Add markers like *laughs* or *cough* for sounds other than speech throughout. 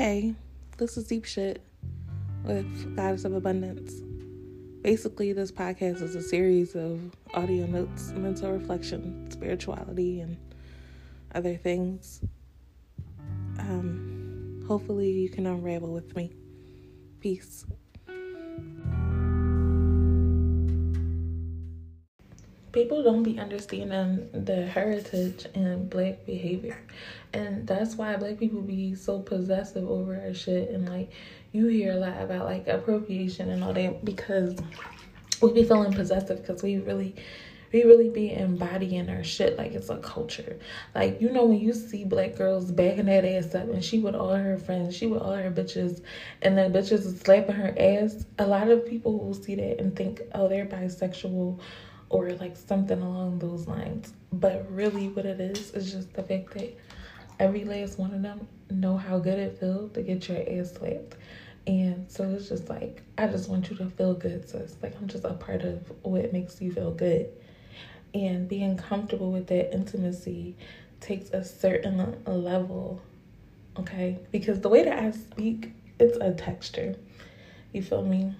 Hey, this is Deep Shit with Goddess of Abundance. Basically, this podcast is a series of audio notes, mental reflection, spirituality, and other things. Um, hopefully, you can unravel with me. Peace. People don't be understanding the heritage and black behavior and that's why black people be so possessive over our shit and like you hear a lot about like appropriation and all that because we be feeling possessive because we really we really be embodying our shit like it's a culture. Like, you know, when you see black girls backing that ass up and she with all her friends, she with all her bitches, and the bitches is slapping her ass, a lot of people will see that and think, oh, they're bisexual or like something along those lines. But really, what it is is just the fact that every last one of them know how good it feels to get your ass slapped. And so it's just like, I just want you to feel good, sis. Like, I'm just a part of what makes you feel good. And being comfortable with that intimacy takes a certain level, okay? Because the way that I speak, it's a texture. You feel me?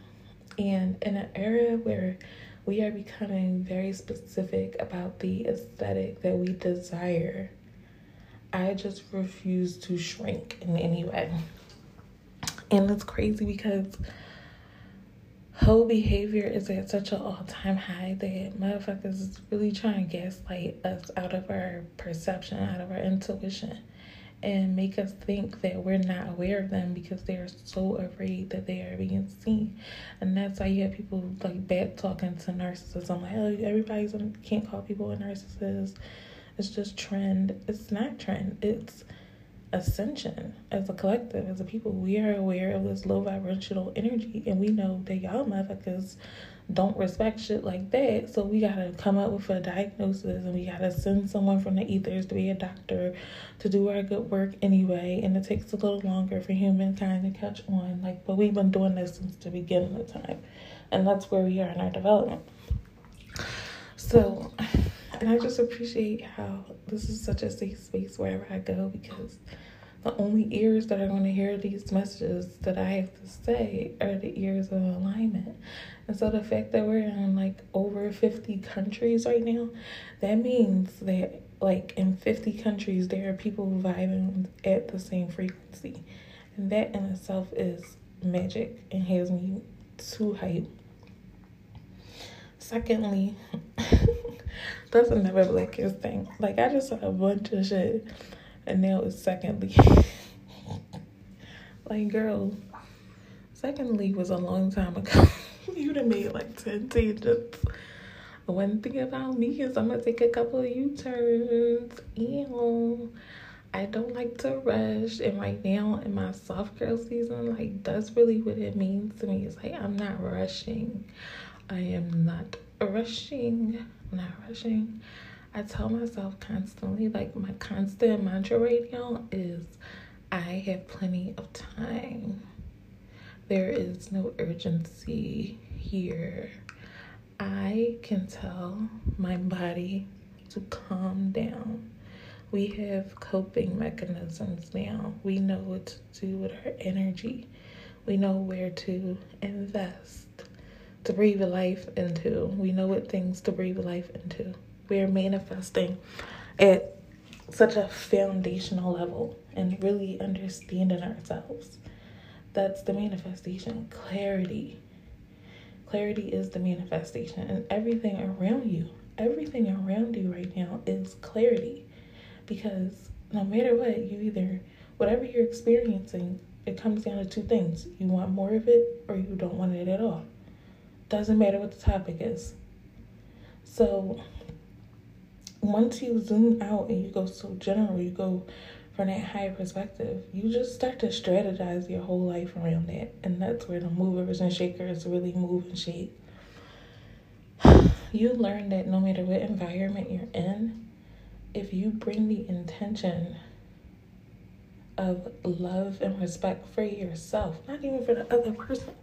And in an era where we are becoming very specific about the aesthetic that we desire. I just refuse to shrink in any way. And it's crazy because whole behavior is at such an all time high that motherfuckers is really trying to gaslight us out of our perception, out of our intuition and make us think that we're not aware of them because they're so afraid that they are being seen. And that's why you have people like back talking to narcissists. I'm like, oh, everybody's can't call people a narcissist. It's just trend. It's not trend. It's ascension as a collective, as a people. We are aware of this low vibrational energy, and we know that y'all motherfuckers don't respect shit like that. So we gotta come up with a diagnosis and we gotta send someone from the ethers to be a doctor to do our good work anyway. And it takes a little longer for humankind to catch on. Like, but we've been doing this since the beginning of time. And that's where we are in our development. So, and I just appreciate how this is such a safe space wherever I go because the only ears that are going to hear these messages that I have to say are the ears of alignment. And so the fact that we're in like over 50 countries right now, that means that like in 50 countries there are people vibing at the same frequency. And that in itself is magic and has me too hype. Secondly, *laughs* that's another blackest thing. Like I just saw a bunch of shit and now it's secondly. *laughs* like, girl, secondly was a long time ago. *laughs* You'd have made like 10 tangents. One thing about me is I'm gonna take a couple of U turns. Ew. I don't like to rush, and right now in my soft girl season, like that's really what it means to me. It's like I'm not rushing. I am not rushing. I'm not rushing. I tell myself constantly, like my constant mantra right now is I have plenty of time. There is no urgency here. I can tell my body to calm down. We have coping mechanisms now. We know what to do with our energy. We know where to invest, to breathe life into. We know what things to breathe life into we're manifesting at such a foundational level and really understanding ourselves. That's the manifestation. Clarity. Clarity is the manifestation, and everything around you, everything around you right now is clarity. Because no matter what, you either, whatever you're experiencing, it comes down to two things. You want more of it or you don't want it at all. Doesn't matter what the topic is. So, once you zoom out and you go so general, you go from that higher perspective, you just start to strategize your whole life around that. And that's where the movers and shakers really move and shake. *sighs* You learn that no matter what environment you're in, if you bring the intention of love and respect for yourself, not even for the other person,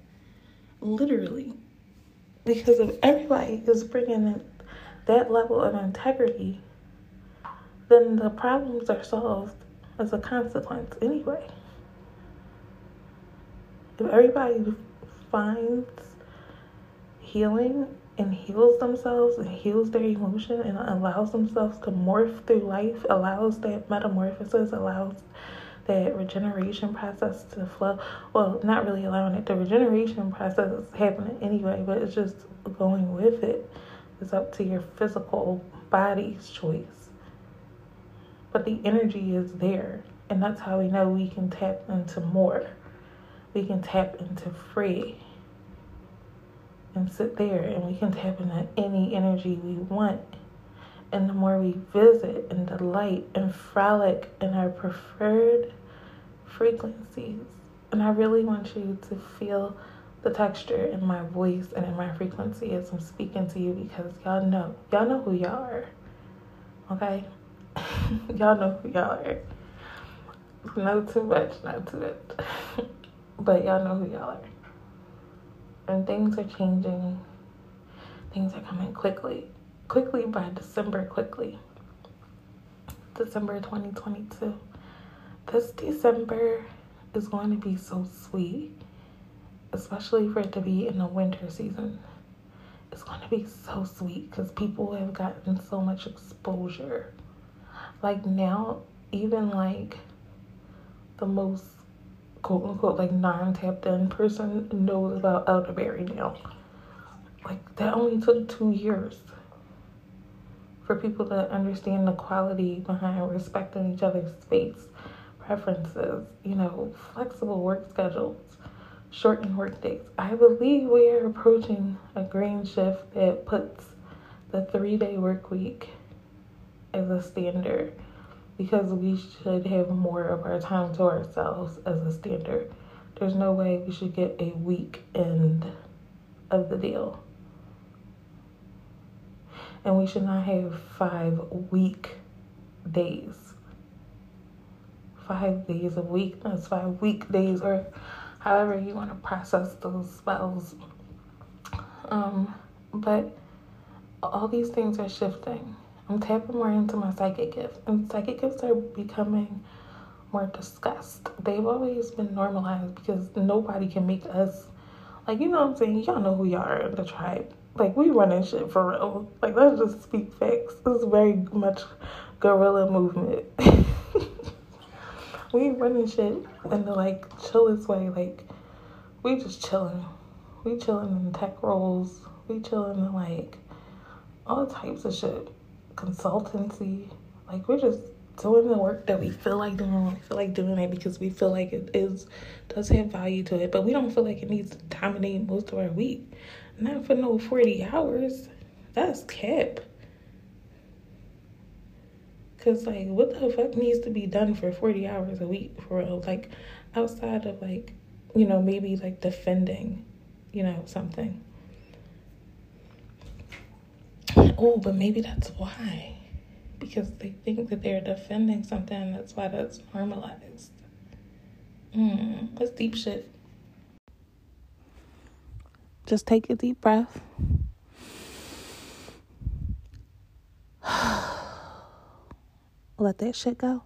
literally, because if everybody is bringing that level of integrity, then the problems are solved as a consequence anyway. if everybody finds healing and heals themselves and heals their emotion and allows themselves to morph through life, allows that metamorphosis, allows that regeneration process to flow. Well, not really allowing it. The regeneration process is happening anyway, but it's just going with it. It's up to your physical body's choice. But the energy is there. And that's how we know we can tap into more. We can tap into free and sit there and we can tap into any energy we want. And the more we visit and delight and frolic in our preferred frequencies, and I really want you to feel the texture in my voice and in my frequency as I'm speaking to you because y'all know, y'all know who y'all are. Okay? *laughs* y'all know who y'all are. Not too much, not too much. *laughs* but y'all know who y'all are and things are changing. Things are coming quickly, quickly by December, quickly. December 2022. This December is going to be so sweet, especially for it to be in the winter season. It's going to be so sweet because people have gotten so much exposure. Like now, even like the most quote unquote like non tapped in person knows about elderberry now. Like that only took two years for people to understand the quality behind respecting each other's space, preferences, you know, flexible work schedules, shortened work days. I believe we are approaching a green shift that puts the three day work week as a standard because we should have more of our time to ourselves as a standard. There's no way we should get a week end of the deal. And we should not have five week days. Five days a week, that's five weekdays, or however you want to process those spells. Um, but all these things are shifting I'm tapping more into my psychic gifts, and psychic gifts are becoming more discussed. They've always been normalized because nobody can make us, like, you know what I'm saying? Y'all know who y'all are in the tribe. Like, we running shit for real. Like, let's just speak facts. This is very much guerrilla movement. *laughs* we running shit in the, like, chillest way. Like, we just chilling. We chilling in tech roles. We chilling in, like, all types of shit consultancy. Like we're just doing the work that we feel like doing. We feel like doing it because we feel like it is does have value to it, but we don't feel like it needs to dominate most of our week. Not for no forty hours. That's cap. Cause like, what the fuck needs to be done for forty hours a week for real? Like, outside of like, you know, maybe like defending, you know, something. Oh, but maybe that's why. Because they think that they're defending something, that's why that's normalized. Hmm, that's deep shit. Just take a deep breath. *sighs* *sighs* Let that shit go.